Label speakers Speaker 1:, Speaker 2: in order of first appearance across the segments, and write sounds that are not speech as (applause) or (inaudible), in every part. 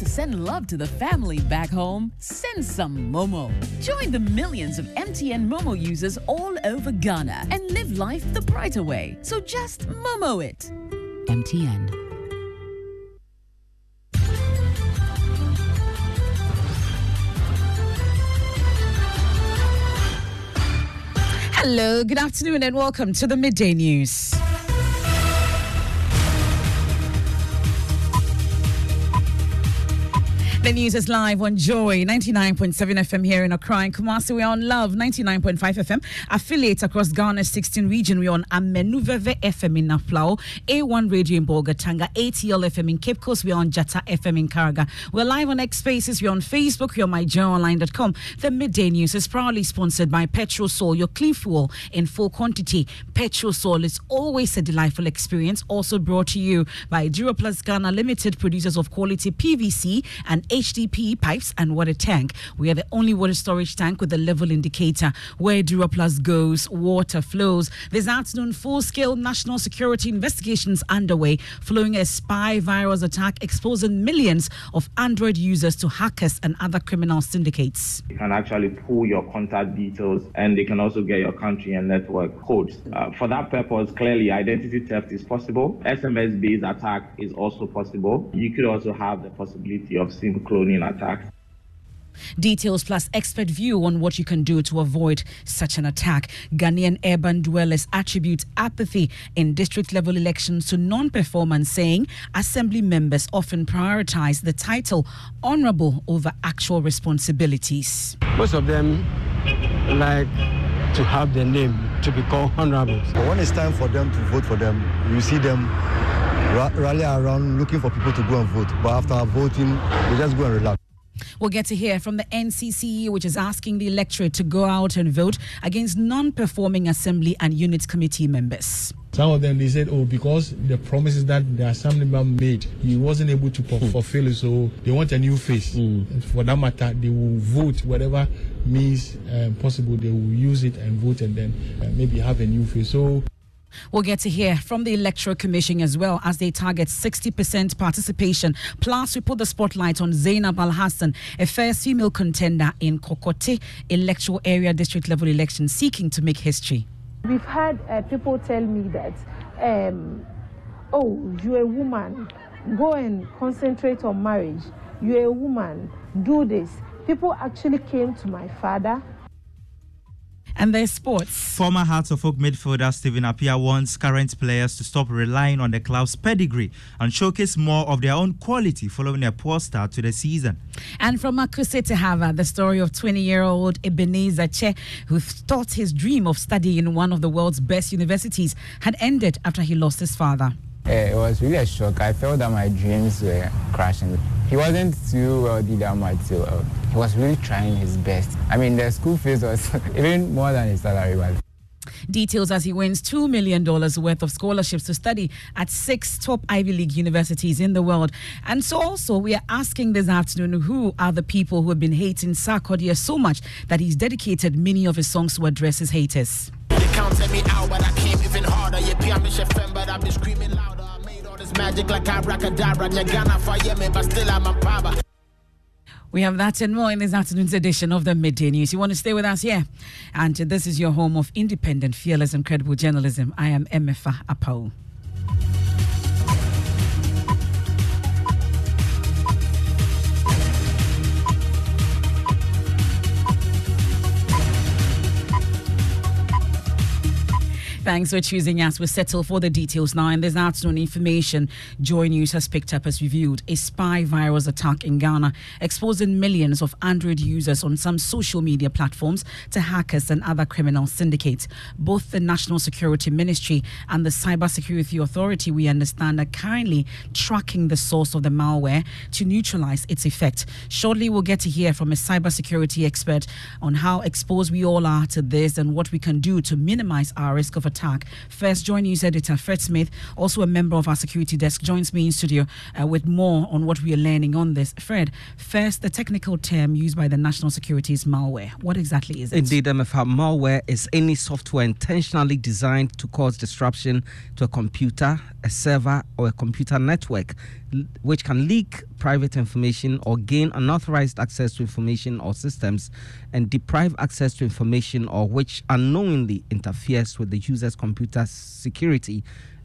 Speaker 1: To send love to the family back home? Send some Momo. Join the millions of MTN Momo users all over Ghana and live life the brighter way. So just Momo it. MTN. Hello, good afternoon, and welcome to the midday news. The news is live on Joy 99.7 FM here in Accra and Kumasi. We're on Love 99.5 FM. Affiliates across Ghana's 16 region. We're on Amenuveve FM in Naflao, A1 Radio in Bolgatanga, ATL FM in Cape Coast. We're on Jata FM in Karaga. We're live on X Spaces. We're on Facebook. We're on myjoyonline.com. The midday news is proudly sponsored by Petrosol, your clean fuel in full quantity. Petrosol is always a delightful experience. Also brought to you by Plus Ghana Limited, producers of quality PVC and HDPE pipes and water tank. We are the only water storage tank with a level indicator where Duraplus goes, water flows. This afternoon, full-scale national security investigations underway following a spy virus attack exposing millions of Android users to hackers and other criminal syndicates.
Speaker 2: You can actually pull your contact details and they can also get your country and network codes. Uh, for that purpose, clearly identity theft is possible. SMS-based attack is also possible. You could also have the possibility of SIM cloning attacks.
Speaker 1: Details plus expert view on what you can do to avoid such an attack. Ghanaian urban dwellers attribute apathy in district level elections to non performance, saying assembly members often prioritize the title honorable over actual responsibilities.
Speaker 3: Most of them like to have their name to be called honorable.
Speaker 4: But when it's time for them to vote for them, you see them rally around looking for people to go and vote. But after voting, they just go and relax.
Speaker 1: We'll get to hear from the NCCE, which is asking the electorate to go out and vote against non performing assembly and unit committee members.
Speaker 5: Some of them they said, oh, because the promises that the assemblyman made, he wasn't able to mm. fulfill it, so they want a new face. Mm. For that matter, they will vote whatever means um, possible. They will use it and vote, and then uh, maybe have a new face. So
Speaker 1: We'll get to hear from the Electoral Commission as well as they target 60% participation. Plus, we put the spotlight on Zainab Al Hassan, a first female contender in Kokote electoral area district level election, seeking to make history.
Speaker 6: We've had uh, people tell me that, um, oh, you're a woman, go and concentrate on marriage. You're a woman, do this. People actually came to my father
Speaker 1: and their sports.
Speaker 7: Former Hearts of Oak midfielder Stephen Appiah wants current players to stop relying on the club's pedigree and showcase more of their own quality following a poor start to the season.
Speaker 1: And from Akuse to Harvard, the story of 20 year old Ebenezer Che, who thought his dream of studying in one of the world's best universities had ended after he lost his father.
Speaker 8: Uh, it was really a shock. I felt that my dreams were crashing. He wasn't too wealthy that much, so uh, he was really trying his best. I mean, the school fees was (laughs) even more than his salary was.
Speaker 1: Details as he wins $2 million worth of scholarships to study at six top Ivy League universities in the world. And so, also, we are asking this afternoon who are the people who have been hating Sarkodie so much that he's dedicated many of his songs to address his haters. Magic like abracadabra. fire me, but still I'm a power. We have that and more in this afternoon's edition of the Midday News. You want to stay with us? Yeah. And this is your home of independent, fearless, and credible journalism. I am Emefa Apawu. Thanks for choosing us. We'll settle for the details now. And this afternoon information Joy News has picked up as reviewed a spy virus attack in Ghana, exposing millions of Android users on some social media platforms to hackers and other criminal syndicates. Both the National Security Ministry and the Cybersecurity Authority, we understand, are currently tracking the source of the malware to neutralize its effect. Shortly, we'll get to hear from a cybersecurity expert on how exposed we all are to this and what we can do to minimize our risk of attack. First, Joy News editor Fred Smith, also a member of our security desk, joins me in studio uh, with more on what we are learning on this. Fred, first, the technical term used by the national security is malware. What exactly is it?
Speaker 9: Indeed, Emefa, malware is any software intentionally designed to cause disruption to a computer, a server, or a computer network which can leak private information or gain unauthorized access to information or systems and deprive access to information or which unknowingly interferes with the user's computer security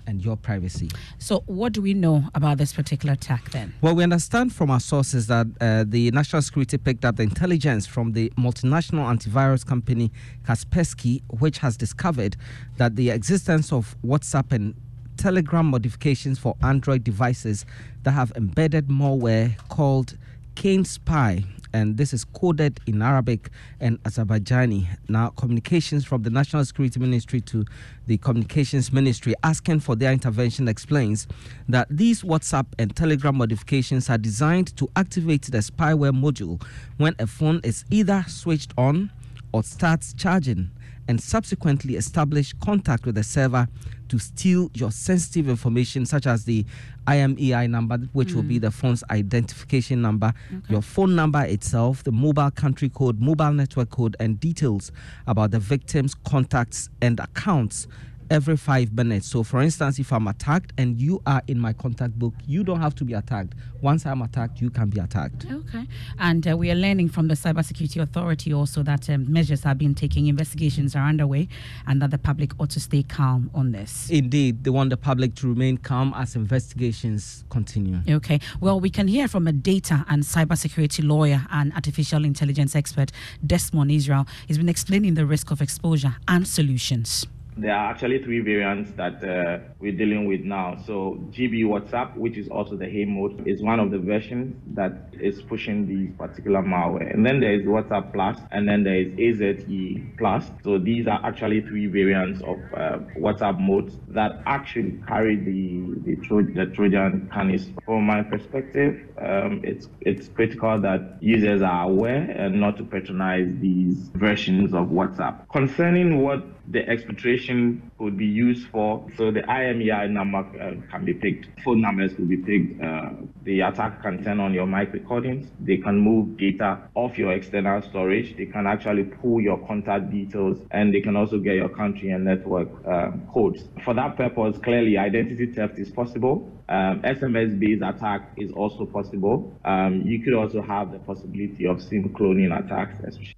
Speaker 9: and your privacy.
Speaker 1: So, what do we know about this particular attack then?
Speaker 9: Well, we understand from our sources that uh, the national security picked up the intelligence from the multinational antivirus company Kaspersky, which has discovered that the existence of WhatsApp and Telegram modifications for Android devices that have embedded malware called CanesSpy, and this is coded in Arabic and Azerbaijani. Now, communications from the National Security Ministry to the Communications Ministry asking for their intervention explains that these WhatsApp and Telegram modifications are designed to activate the spyware module when a phone is either switched on or starts charging and subsequently establish contact with the server to steal your sensitive information, such as the IMEI number, which mm. will be mm. the phone's identification number, okay. your phone number itself, the mobile country code, mobile network code, and details about the victim's contacts and accounts every five minutes. So, for instance, if I'm attacked and you are in my contact book, you don't have to be attacked. Once I'm attacked, you can be attacked.
Speaker 1: Okay. And uh, we are learning from the Cybersecurity Authority also that um, measures have been taken, investigations are underway, and that the public ought to stay calm on this.
Speaker 9: Indeed, they want the public to remain calm as investigations continue.
Speaker 1: Okay. Well, we can hear from a data and cybersecurity lawyer and artificial intelligence expert, Desmond Israel. He's been explaining the risk of exposure and solutions.
Speaker 2: There are actually three variants that uh, we're dealing with now. So GB WhatsApp, which is also the Hey mode, is one of the versions that is pushing the particular malware. And then there is WhatsApp Plus, and then there is AZE Plus. So these are actually three variants of uh, WhatsApp modes that actually carry the the, Tro- the Trojan canis. From my perspective, um, it's it's critical that users are aware and not to patronize these versions of WhatsApp. Concerning what the exfiltration could be used for. So the IMEI number uh, can be picked. Phone numbers could be picked. Uh, the attack can turn on your mic recordings. They can move data off your external storage. They can actually pull your contact details and they can also get your country and network uh, codes. For that purpose, clearly identity theft is possible. Um, SMS-based attack is also possible. Um, you could also have the possibility of SIM cloning attacks, especially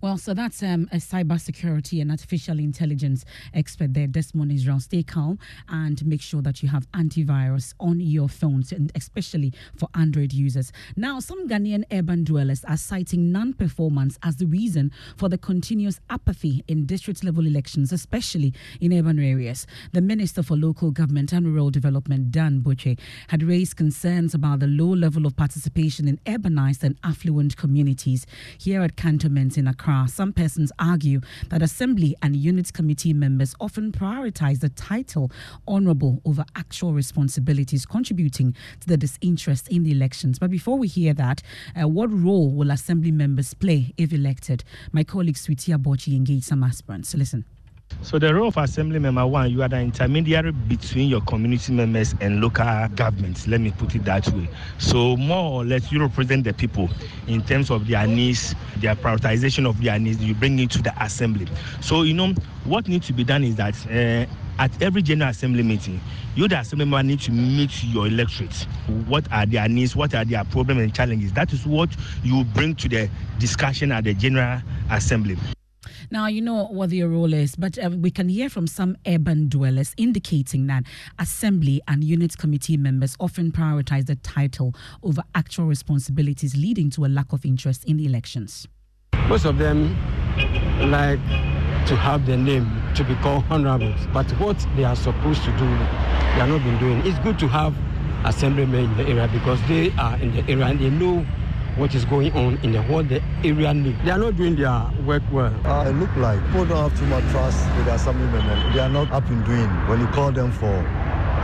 Speaker 1: well, so that's um, a cybersecurity and artificial intelligence expert there, Desmond Israel. Stay calm and make sure that you have antivirus on your phones, and especially for Android users. Now, some Ghanaian urban dwellers are citing non performance as the reason for the continuous apathy in district level elections, especially in urban areas. The Minister for Local Government and Rural Development, Dan Botwe, had raised concerns about the low level of participation in urbanized and affluent communities. Here at cantonments in Accra, some persons argue that Assembly and Unit Committee members often prioritize the title honorable over actual responsibilities, contributing to the disinterest in the elections. But before we hear that, uh, what role will Assembly members play if elected? My colleague Sweetie Abochi engaged some aspirants. Listen.
Speaker 3: So the role of assembly member one, you are the intermediary between your community members and local governments. Let me put it that way. So more or less, you represent the people in terms of their needs, their prioritization of their needs. You bring it to the assembly. So you know what needs to be done is that. Uh, at every general assembly meeting, you, the assembly member, need to meet your electorate. What are their needs? What are their problems and challenges? That is what you bring to the discussion at the general assembly.
Speaker 1: Now, you know what their role is, but uh, we can hear from some urban dwellers indicating that assembly and unit committee members often prioritize the title over actual responsibilities, leading to a lack of interest in the elections.
Speaker 3: Most of them like
Speaker 10: to have their name to be called honorables. But what they are supposed to do, they are not been doing. It's good to have assemblymen in the area because they are in the area and they know what is going on in the whole the area need. They are not doing their work well.
Speaker 4: Uh, it look like people don't have too much trust with the assemblymen. They are not up in doing. When you call them for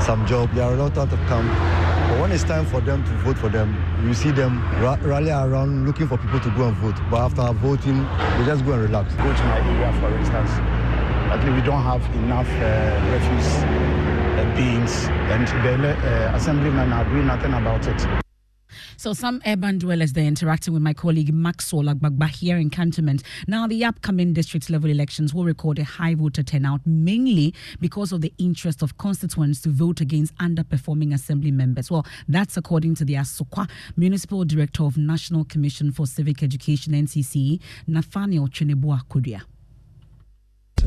Speaker 4: some job, they are reluctant to come. But when it's time for them to vote for them, you see them ra- rally around looking for people to go and vote. But after voting, they just go and relax.
Speaker 11: Go to my area, for instance. I think we don't have enough uh, refuse uh, beings, and the uh, assemblymen are doing nothing about it.
Speaker 1: So some urban dwellers they're interacting with my colleague Maxwell Agbagba here in Cantonment. Now the upcoming district level elections will record a high voter turnout mainly because of the interest of constituents to vote against underperforming assembly members. Well, that's according to the Asokwa Municipal Director of National Commission for Civic Education NCC, Nathaniel Chenebua Kudia.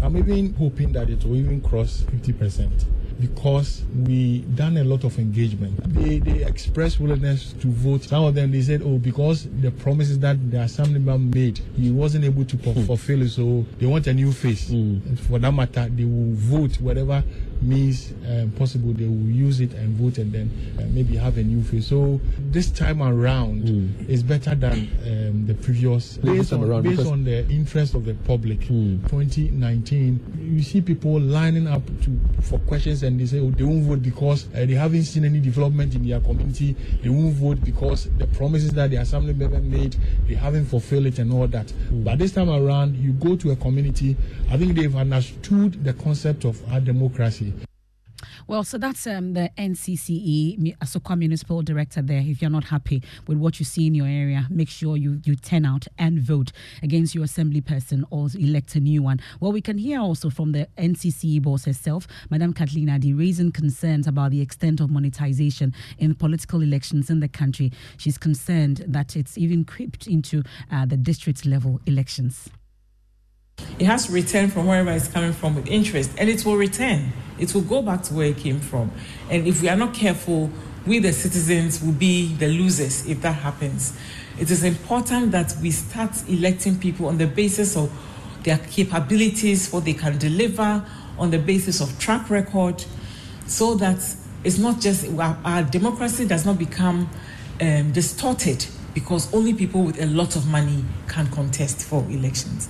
Speaker 5: I'm even hoping that it will even cross 50% because we done a lot of engagement. They, they expressed willingness to vote. Some of them, they said, oh, because the promises that the assemblyman made, he wasn't able to mm. fulfill it, so they want a new face. Mm. For that matter, they will vote whatever means um, possible. They will use it and vote and then uh, maybe have a new face. So this time around mm. is better than um, the previous. Based, on, based on the interest of the public. 2019 you see people lining up to for questions and they say oh, they won't vote because uh, they haven't seen any development in their community. They won't vote because the promises that the assembly member made they haven't fulfilled it and all that. Mm. But this time around, you go to a community. I think they've understood the concept of our democracy.
Speaker 1: Well, so that's um, the NCCE Asokwa Municipal Director there. If you're not happy with what you see in your area, make sure you, you turn out and vote against your assembly person or elect a new one. Well, we can hear also from the NCCE boss herself, Madam Kathleen Addy, raising concerns about the extent of monetization in political elections in the country. She's concerned that it's even creeped into uh, the district level elections.
Speaker 12: It has to return from wherever it's coming from with interest, and it will return. It will go back to where it came from. And if we are not careful, we, the citizens, will be the losers if that happens. It is important that we start electing people on the basis of their capabilities, what they can deliver, on the basis of track record, so that it's not just our, our democracy does not become um, distorted because only people with a lot of money can contest for elections.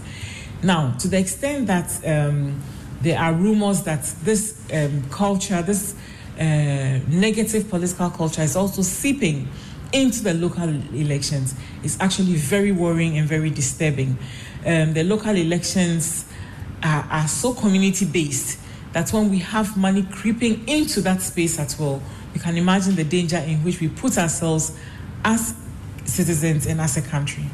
Speaker 12: Now, to the extent that um, there are rumors that this um, culture, this uh, negative political culture, is also seeping into the local elections, is actually very worrying and very disturbing. Um, the local elections are, are so community based that when we have money creeping into that space at well, you can imagine the danger in which we put ourselves as citizens and as a country.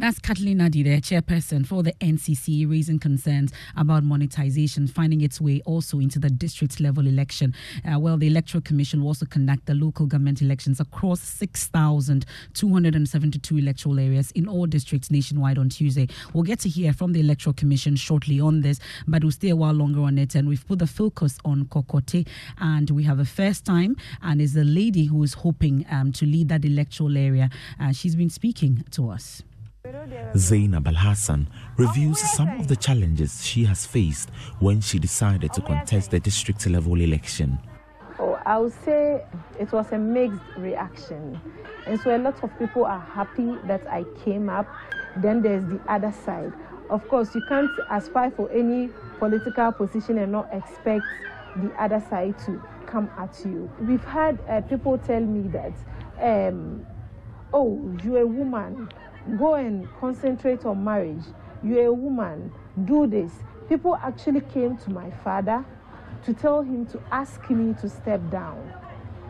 Speaker 1: That's Kathleen Addy, the chairperson for the NCC, raising concerns about monetization finding its way also into the district level election. Uh, well, the Electoral Commission will also conduct the local government elections across 6,272 electoral areas in all districts nationwide on Tuesday. We'll get to hear from the Electoral Commission shortly on this, but we'll stay a while longer on it. And we've put the focus on Kokote, and we have a first time, and is a lady who is hoping um, to lead that electoral area. Uh, she's been speaking to us.
Speaker 13: Zainab Al Hassan reviews some of the challenges she has faced when she decided to contest the district level election.
Speaker 6: Oh, I would say it was a mixed reaction. And so a lot of people are happy that I came up. Then there's the other side. Of course, you can't aspire for any political position and not expect the other side to come at you. We've had uh, people tell me that, um, oh, you're a woman go and concentrate on marriage. You're a woman, do this. People actually came to my father to tell him to ask me to step down.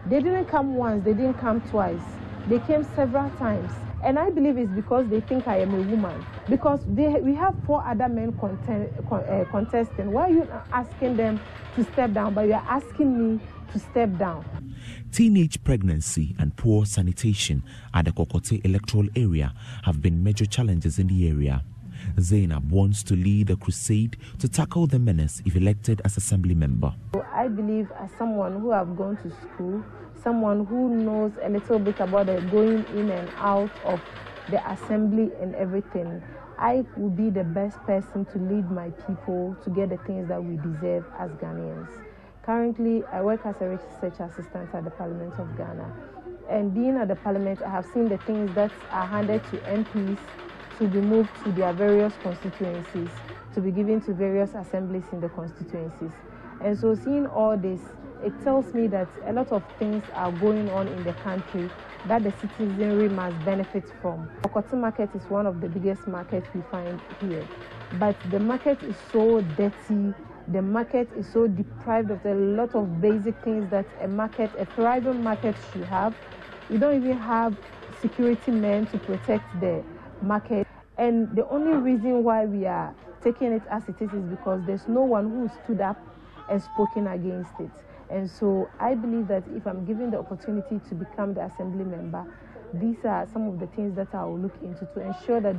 Speaker 6: They didn't come once, they didn't come twice. They came several times. And I believe it's because they think I am a woman. Because they, we have four other men content, uh, contesting. Why are you asking them to step down, but you're asking me to step down?
Speaker 13: Teenage pregnancy and poor sanitation at the Kokote electoral area have been major challenges in the area. Zainab wants to lead a crusade to tackle the menace if elected as assembly member.
Speaker 6: I believe as someone who have gone to school, someone who knows a little bit about the going in and out of the assembly and everything, I will be the best person to lead my people to get the things that we deserve as Ghanaians. Currently, I work as a research assistant at the Parliament of Ghana. And being at the Parliament, I have seen the things that are handed to MPs to be moved to their various constituencies, to be given to various assemblies in the constituencies. And so, seeing all this, it tells me that a lot of things are going on in the country that the citizenry must benefit from. Okoti market is one of the biggest markets we find here, but the market is so dirty. The market is so deprived of a lot of basic things that a market, a thriving market should have. We don't even have security men to protect the market. And the only reason why we are taking it as it is is because there's no one who stood up and spoken against it. And so I believe that if I'm given the opportunity to become the assembly member, these are some of the things that I will look into to ensure that.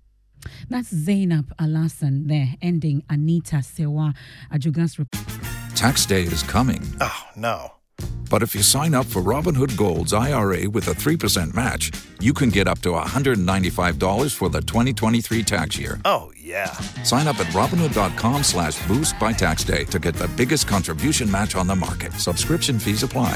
Speaker 1: That's Zainab Al Hassan there, ending Anita Sewa Ajugan's report.
Speaker 14: Tax day is coming.
Speaker 15: Oh, no.
Speaker 14: But if you sign up for Robinhood Gold's IRA with a 3% match, you can get up to $195 for the 2023 tax year.
Speaker 15: Oh, yeah.
Speaker 14: Sign up at Robinhood.com slash boost by tax day to get the biggest contribution match on the market. Subscription fees apply.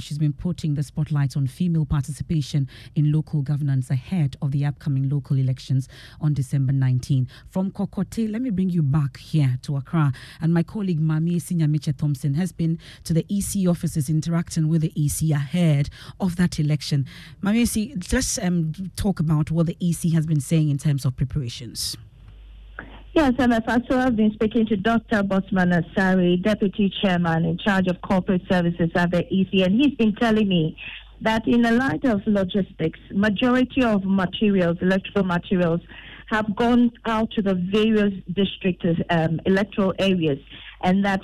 Speaker 1: she's been putting the spotlight on female participation in local governance ahead of the upcoming local elections on December 19. From Kokote, let me bring you back here to Accra. And my colleague Mami Sinyamiche Thompson has been to the EC offices interacting with the EC ahead of that election. Mami, let's um, talk about what the EC has been saying in terms of preparations.
Speaker 16: Yes, Emefa. So I've been speaking to Dr. Bossman Asare, Deputy Chairman in charge of corporate services at the EC, and he's been telling me that in the light of logistics, majority of materials, electrical materials, have gone out to the various district um, electoral areas, and that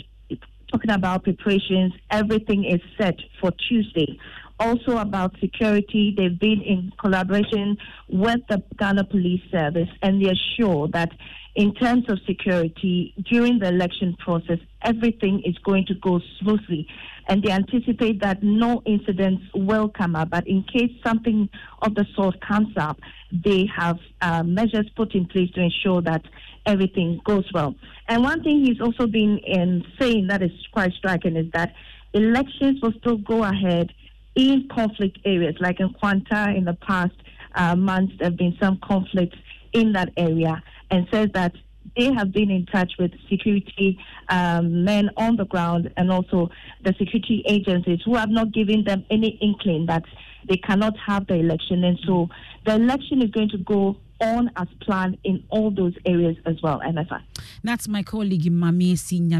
Speaker 16: talking about preparations, everything is set for Tuesday. Also about security, they've been in collaboration with the Ghana Police Service, and they're sure that in terms of security during the election process, everything is going to go smoothly. And they anticipate that no incidents will come up. But in case something of the sort comes up, they have uh, measures put in place to ensure that everything goes well. And one thing he's also been in saying that is quite striking is that elections will still go ahead in conflict areas, like in Nkwanta in the past uh, months, there have been some conflicts in that area and says that they have been in touch with security um, men on the ground and also the security agencies who have not given them any inkling that they cannot have the election. And so the election is going to go on as planned in all those areas as well, Emefa.
Speaker 1: That's my colleague Mami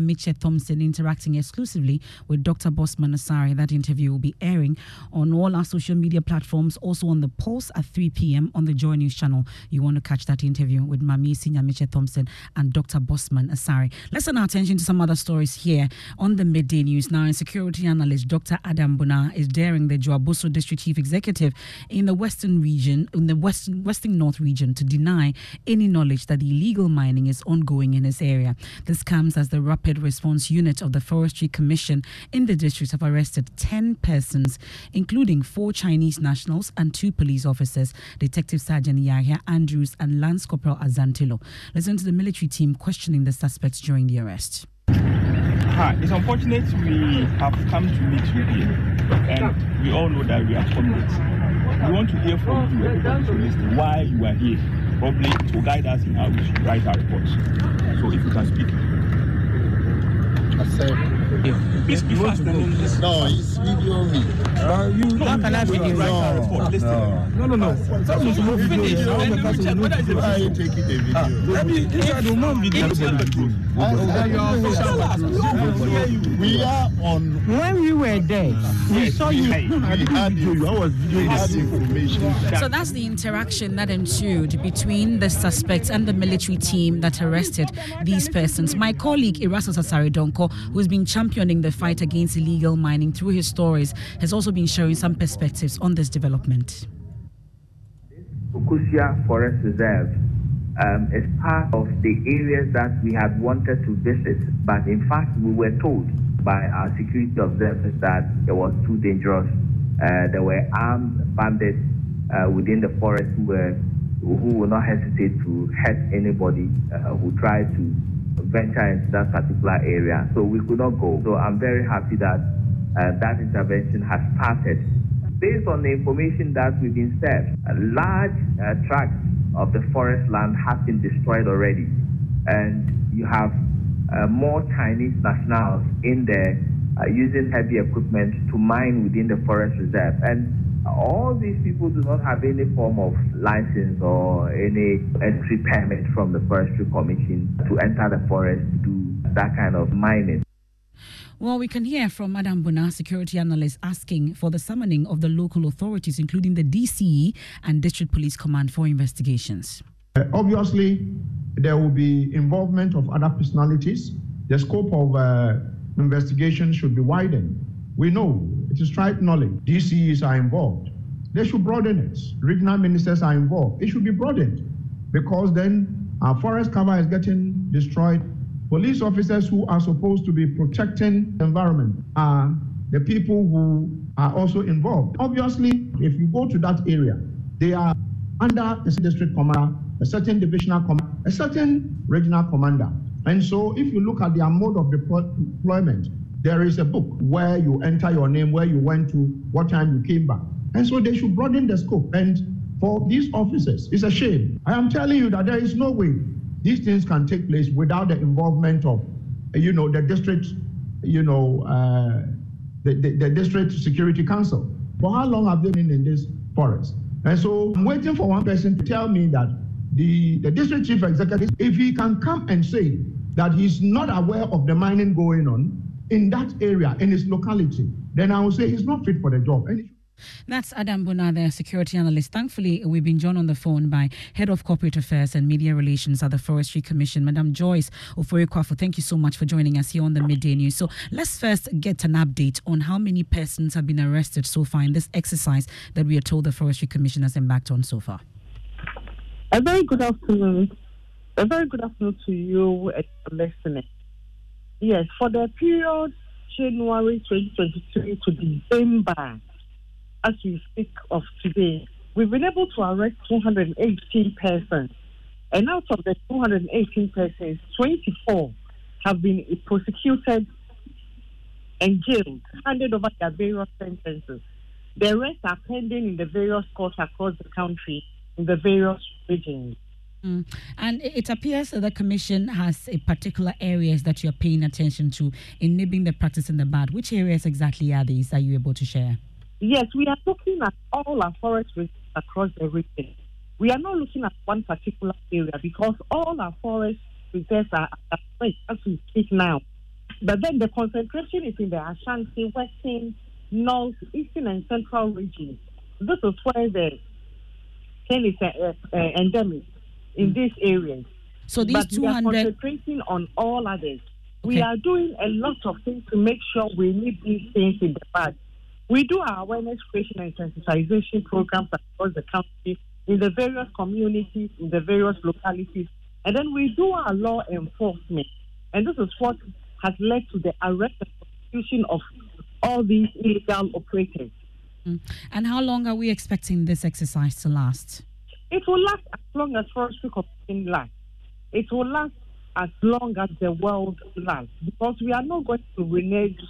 Speaker 1: Miche Thompson interacting exclusively with Dr. Bossman Asare. That interview will be airing on all our social media platforms, also on the Pulse at 3 p.m. on the Joy News channel. You want to catch that interview with Mami Miche Thompson and Dr. Bossman Asare. Let's turn our attention to some other stories here on the midday news. Now, security analyst Dr. Adam Bonaa is daring the Juaboso District Chief Executive in the Western region, in the Western, Western North region to deny any knowledge that illegal mining is ongoing in his area. This comes as the Rapid Response Unit of the Forestry Commission in the district have arrested 10 persons, including four Chinese nationals and two police officers, Detective Sergeant Yahya Andrews and Lance Corporal Azantilo. Listen to the military team questioning the suspects during the arrest.
Speaker 3: Hi, it's unfortunate we have come to meet you here, and we all know that we are comrades. We want to hear from you, everybody to listen, why you are here. Probably to guide us in how we should write our reports. So if you can speak.
Speaker 11: I said,
Speaker 3: Please be fast and.
Speaker 11: No, it's video me.
Speaker 3: Uh, you,
Speaker 11: no,
Speaker 3: how can I video? Write our report. Listen.
Speaker 11: No,
Speaker 3: no, no. Tell me to finish. Then we check whether it's a
Speaker 11: Why are you taking the video?
Speaker 3: Let me, if I don't mind video, everybody the truth.
Speaker 11: We are on.
Speaker 17: When we were there, we saw you.
Speaker 11: We had you. I was information.
Speaker 1: So that's the interaction that ensued between the suspects and the military team that arrested these persons. My colleague Erasmus Asare Donko, who's been championing the fight against illegal mining through his stories, has also been sharing some perspectives on this development.
Speaker 2: Okusia Forest Reserve
Speaker 7: um, as part of the areas that we had wanted to visit, but in fact, we were told by our security observers that it was too dangerous. Uh, there were armed bandits uh, within the forest who were who will not hesitate to hurt anybody uh, who tried to venture into that particular area. So we could not go. So I'm very happy that uh, that intervention has started. Based on the information that we've been served, a large uh, tracts of the forest land has been destroyed already. And you have uh, more Chinese nationals in there uh, using heavy equipment to mine within the forest reserve. And all these people do not have any form of license or any entry permit from the Forestry Commission to enter the forest to do that kind of mining.
Speaker 1: Well, we can hear from Madam Buna, security analyst, asking for the summoning of the local authorities, including the DCE and District Police Command, for investigations.
Speaker 15: Uh, obviously, there will be involvement of other personalities. The scope of uh, investigation should be widened. We know it is tried knowledge. DCEs are involved. They should broaden it. Regional ministers are involved. It should be broadened because then our forest cover is getting destroyed Police officers who are supposed to be protecting the environment are the people who are also involved. Obviously, if you go to that area, they are under a district commander, a certain divisional commander, a certain regional commander. And so if you look at their mode of deployment, there is a book where you enter your name, where you went to, what time you came back. And so they should broaden the scope. And for these officers, it's a shame. I am telling you that there is no way these things can take place without the involvement of, you know, the district, you know, uh, the, the, the, district security council. For how long have they been in this forest? And so I'm waiting for one person to tell me that the, the district chief executive, if he can come and say that he's not aware of the mining going on in that area, in his locality, then I will say he's not fit for the job.
Speaker 1: That's Adam Bunade, security analyst. Thankfully, we've been joined on the phone by Head of Corporate Affairs and Media Relations at the Forestry Commission, Madam Joyce Ofori-Kwafo. Thank you so much for joining us here on the Midday News. So let's first get an update on how many persons have been arrested so far in this exercise that we are told the Forestry Commission has embarked on so far.
Speaker 18: A very good afternoon. A very good afternoon to you and listening. Yes, for the period January 2023 to December as we speak of today, we've been able to arrest 218 persons. And out of the 218 persons, 24 have been prosecuted and jailed, handed over their various sentences. The rest are pending in the various courts across the country in the various regions.
Speaker 1: Mm. And it appears that the commission has a particular areas that you're paying attention to in nibbling the practice in the bad. Which areas exactly are these? Are you able to share?
Speaker 18: Yes, we are looking at all our forest reserves across the region. We are not looking at one particular area because all our forest reserves are at place as we speak now. But then the concentration is in the Ashanti, Western, North, Eastern, and Central regions. This is where the cane is uh, uh, endemic in mm. these areas.
Speaker 1: So these
Speaker 18: but
Speaker 1: 200...
Speaker 18: we are concentrating on all others. Okay. We are doing a lot of things to make sure we need these things in the past. We do our awareness creation and sensitization programs across the country in the various communities, in the various localities, and then we do our law enforcement. And this is what has led to the arrest and prosecution of all these illegal operators.
Speaker 1: Mm. And how long are we expecting this exercise to last?
Speaker 18: It will last as long as forestry commission lasts. It will last as long as the world lasts because we are not going to renege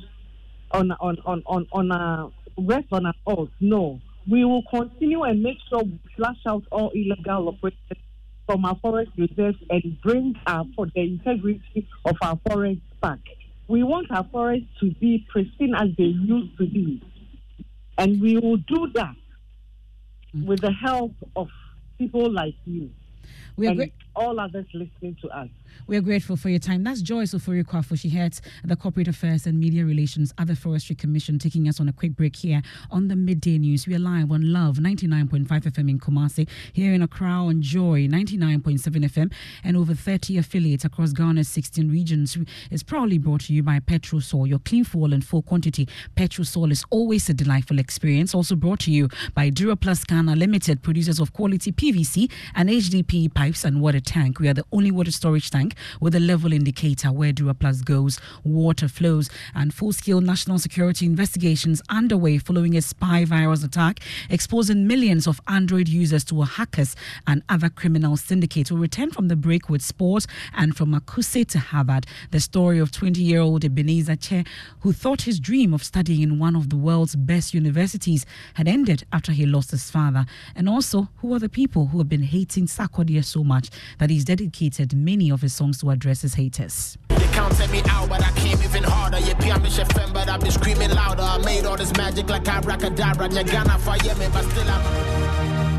Speaker 18: on on on on on a rest on our oath. No, we will continue and make sure we flush out all illegal operations from our forest reserves and bring our for the integrity of our forests back. We want our forests to be pristine as they used to be, and we will do that mm. with the help of people like you. We are and all others listening to us.
Speaker 1: We are grateful for your time. That's Joyce Ofori-Kwafo. She heads the Corporate Affairs and Media Relations at the Forestry Commission, taking us on a quick break here on the Midday News. We are live on Love 99.5 FM in Kumasi, here in Accra on Joy 99.7 FM, and over 30 affiliates across Ghana's 16 regions. It's proudly brought to you by Petrosol, your clean fuel and full quantity. Petrosol is always a delightful experience. Also brought to you by Duraplus Ghana Limited, producers of quality PVC and HDPE pipes and water tank. We are the only water storage tank with a level indicator where Duraplast goes, water flows, and full-scale national security investigations underway following a spy virus attack exposing millions of Android users to hackers and other criminal syndicates. We'll return from the break with sport and from Akuse to Harvard, the story of 20-year-old Ebenezer Che, who thought his dream of studying in one of the world's best universities had ended after he lost his father, and also who are the people who have been hating Sarkodie so much that he's dedicated many of his songs to address his haters.
Speaker 19: Out, but I came even harder. FM, but I've been screaming louder. I made all this magic like abracadabra. Fire me, but still I'm.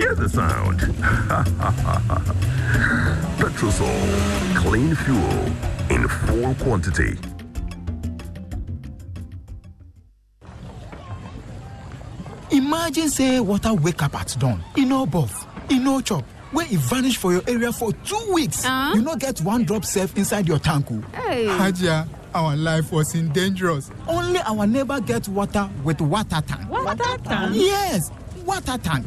Speaker 20: Hear the sound. (laughs) Petrosol, clean fuel in full quantity.
Speaker 21: Imagine say water wake up at dawn, e no buff, e no chop, wey e vanish for your area for two weeks. Ah? You no get one drop safe inside your tank o.
Speaker 22: Hey.
Speaker 21: Hajia, our life was in dangerous. Only our neighbor get water with water tank.
Speaker 22: Water tank?
Speaker 21: Yes, water tank.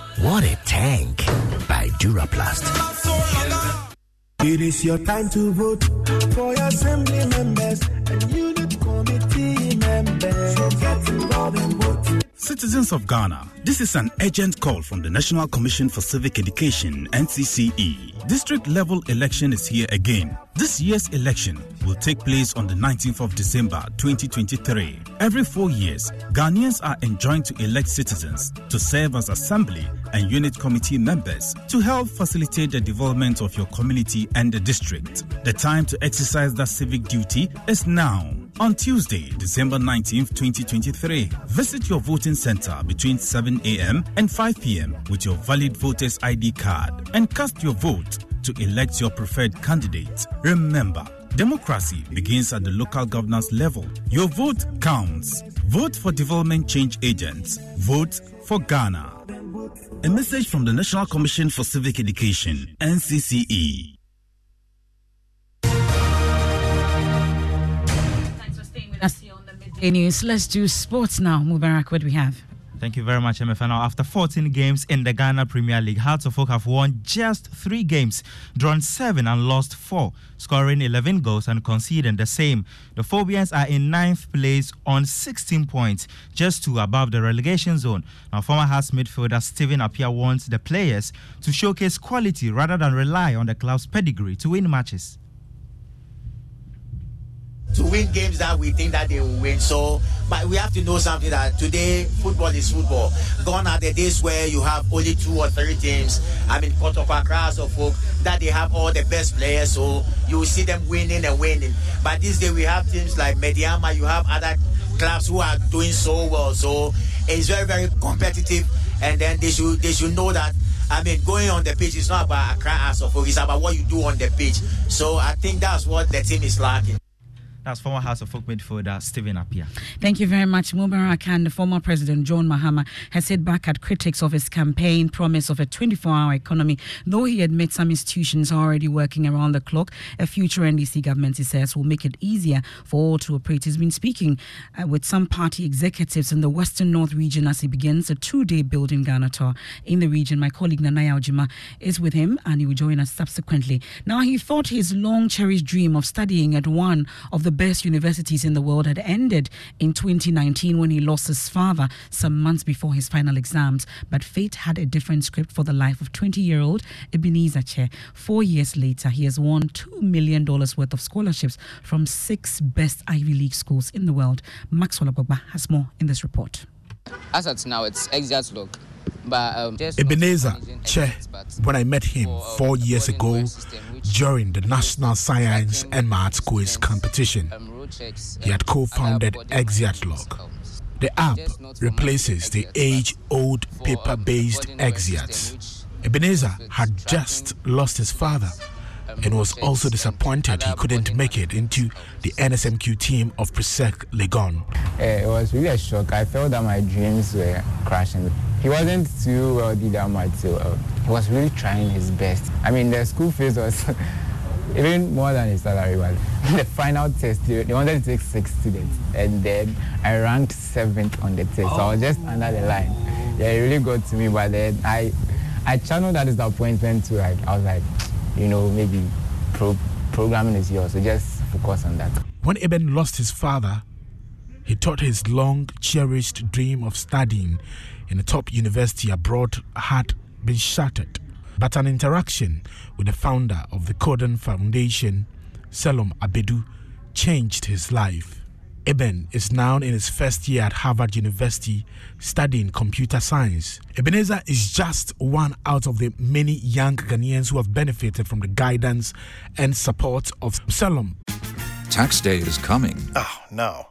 Speaker 23: What a tank! By Duraplast.
Speaker 24: It is your time to vote for your assembly members and unit committee members. So get involved.
Speaker 25: Citizens of Ghana, this is an urgent call from the National Commission for Civic Education, NCCE. District level election is here again. This year's election will take place on the 19th of December 2023. Every four years, Ghanaians are enjoined to elect citizens to serve as assembly and unit committee members to help facilitate the development of your community and the district. The time to exercise that civic duty is now. On Tuesday, December 19th, 2023, visit your voting center between 7 a.m. and 5 p.m. with your valid voter's ID card and cast your vote to elect your preferred candidate. Remember, democracy begins at the local governance level. Your vote counts. Vote for development change agents. Vote for Ghana. A message from the National Commission for Civic Education, NCCE.
Speaker 1: Midday news. Let's do sports now. Mubarak, what do we have?
Speaker 7: Thank you very much, Emefa. Now, after 14 games in the Ghana Premier League, Hearts of Oak have won just three games, drawn seven and lost four, scoring 11 goals and conceding the same. The Phobians are in ninth place on 16 points, just two above the relegation zone. Now, former Hearts midfielder Stephen Appiah wants the players to showcase quality rather than rely on the club's pedigree to win matches
Speaker 26: to win games that we think that they will win. So, but we have to know something that today football is football. Gone are the days where you have only two or three teams. I mean, Kotoko Cross or folk that they have all the best players, so you will see them winning and winning. But this day we have teams like Medeama. You have other clubs who are doing so well. So it's very very competitive, and then they should they should know that. I mean, going on the pitch is not about Accra as of it's about what you do on the pitch. So I think that's what the team is lacking.
Speaker 7: That's former Hearts of Oak midfielder Stephen Appiah.
Speaker 1: Thank you very much. Mubarak and the former President John Mahama has hit back at critics of his campaign promise of a 24 hour economy. Though he admits some institutions are already working around the clock, a future NDC government, he says, will make it easier for all to operate. He's been speaking uh, with some party executives in the Western North region as he begins a two day building Ghana tour in the region. My colleague Nanaya Ojima is with him and he will join us subsequently. Now, he thought his long cherished dream of studying at one of the the best universities in the world had ended in 2019 when he lost his father some months before his final exams. But fate had a different script for the life of 20 year old Ebenezer Che. Four years later, he has won $2 million worth of scholarships from six best Ivy League schools in the world. Maxwell Agbagba has more in this report.
Speaker 27: As at now, it's exact luck. But um,
Speaker 28: Ebenezer Che, when I met him four years ago during the National Science and Maths Quiz competition, he had co founded Exiatlog. The app replaces the age old paper based Exeats. Ebenezer had just lost his father and was also disappointed he couldn't make it into the NSMQ team of Presec Legon.
Speaker 29: Uh, it was really a shock. I felt that my dreams were crashing. He wasn't too wealthy that much, so uh, he was really trying his best. I mean, the school fees was (laughs) even more than his salary was. (laughs) the final test, they wanted to take six students, and then I ranked seventh on the test, so I was just under the line. Yeah, it really got to me, but then I, I channeled that disappointment to like, I was like, you know, maybe pro- programming is yours, so just focus on that.
Speaker 28: When Eben lost his father, he thought his long cherished dream of studying in a top university abroad had been shattered. But an interaction with the founder of the Corden Foundation, Selom Abedu, changed his life. Eben is now in his first year at Harvard University studying computer science. Ebenezer is just one out of the many young Ghanaians who have benefited from the guidance and support of Selom.
Speaker 14: Tax day is coming.
Speaker 30: Oh, no.